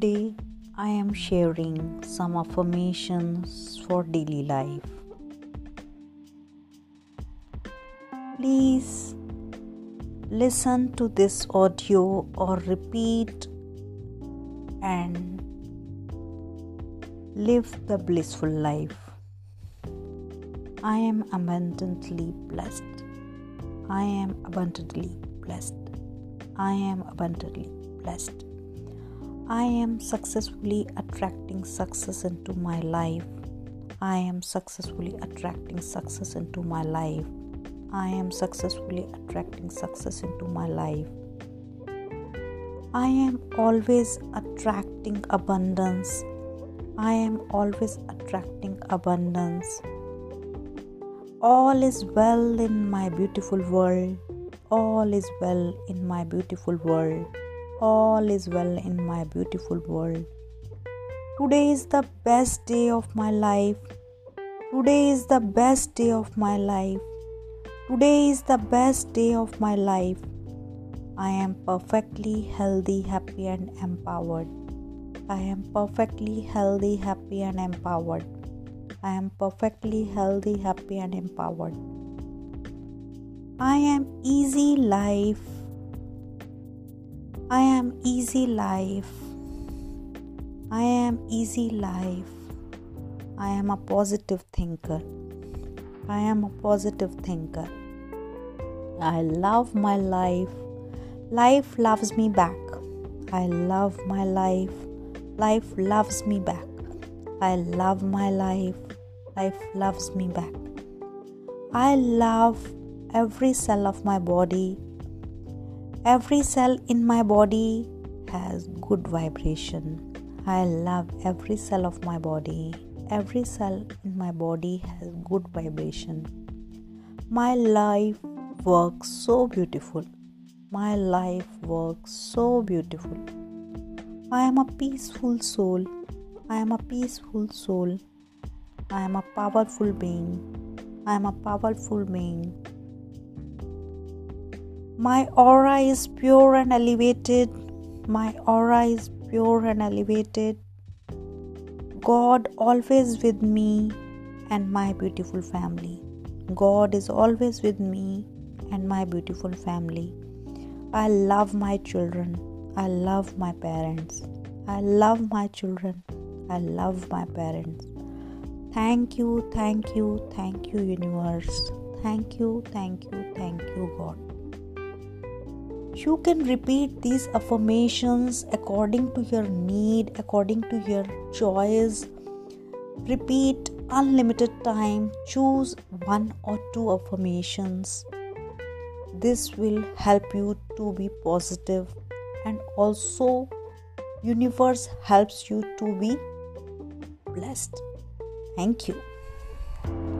Today I am sharing some affirmations for daily life. Please listen to this audio or repeat and live the blissful life. I am abundantly blessed. I am abundantly blessed. I am abundantly blessed. I am successfully attracting success into my life. I am successfully attracting success into my life. I am successfully attracting success into my life. I am always attracting abundance. I am always attracting abundance. All is well in my beautiful world. All is well in my beautiful world. All is well in my beautiful world. Today is the best day of my life. Today is the best day of my life. Today is the best day of my life. I am perfectly healthy, happy, and empowered. I am perfectly healthy, happy, and empowered. I am perfectly healthy, happy, and empowered. I am easy life. I am easy life. I am easy life. I am a positive thinker. I am a positive thinker. I love my life. Life loves me back. I love my life. Life loves me back. I love my life. Life loves me back. I love every cell of my body Every cell in my body has good vibration. I love every cell of my body. Every cell in my body has good vibration. My life works so beautiful. My life works so beautiful. I am a peaceful soul. I am a peaceful soul. I am a powerful being. I am a powerful being. My aura is pure and elevated. My aura is pure and elevated. God always with me and my beautiful family. God is always with me and my beautiful family. I love my children. I love my parents. I love my children. I love my parents. Thank you, thank you, thank you, universe. Thank you, thank you, thank you, God. You can repeat these affirmations according to your need, according to your choice. Repeat unlimited time. Choose one or two affirmations. This will help you to be positive and also universe helps you to be blessed. Thank you.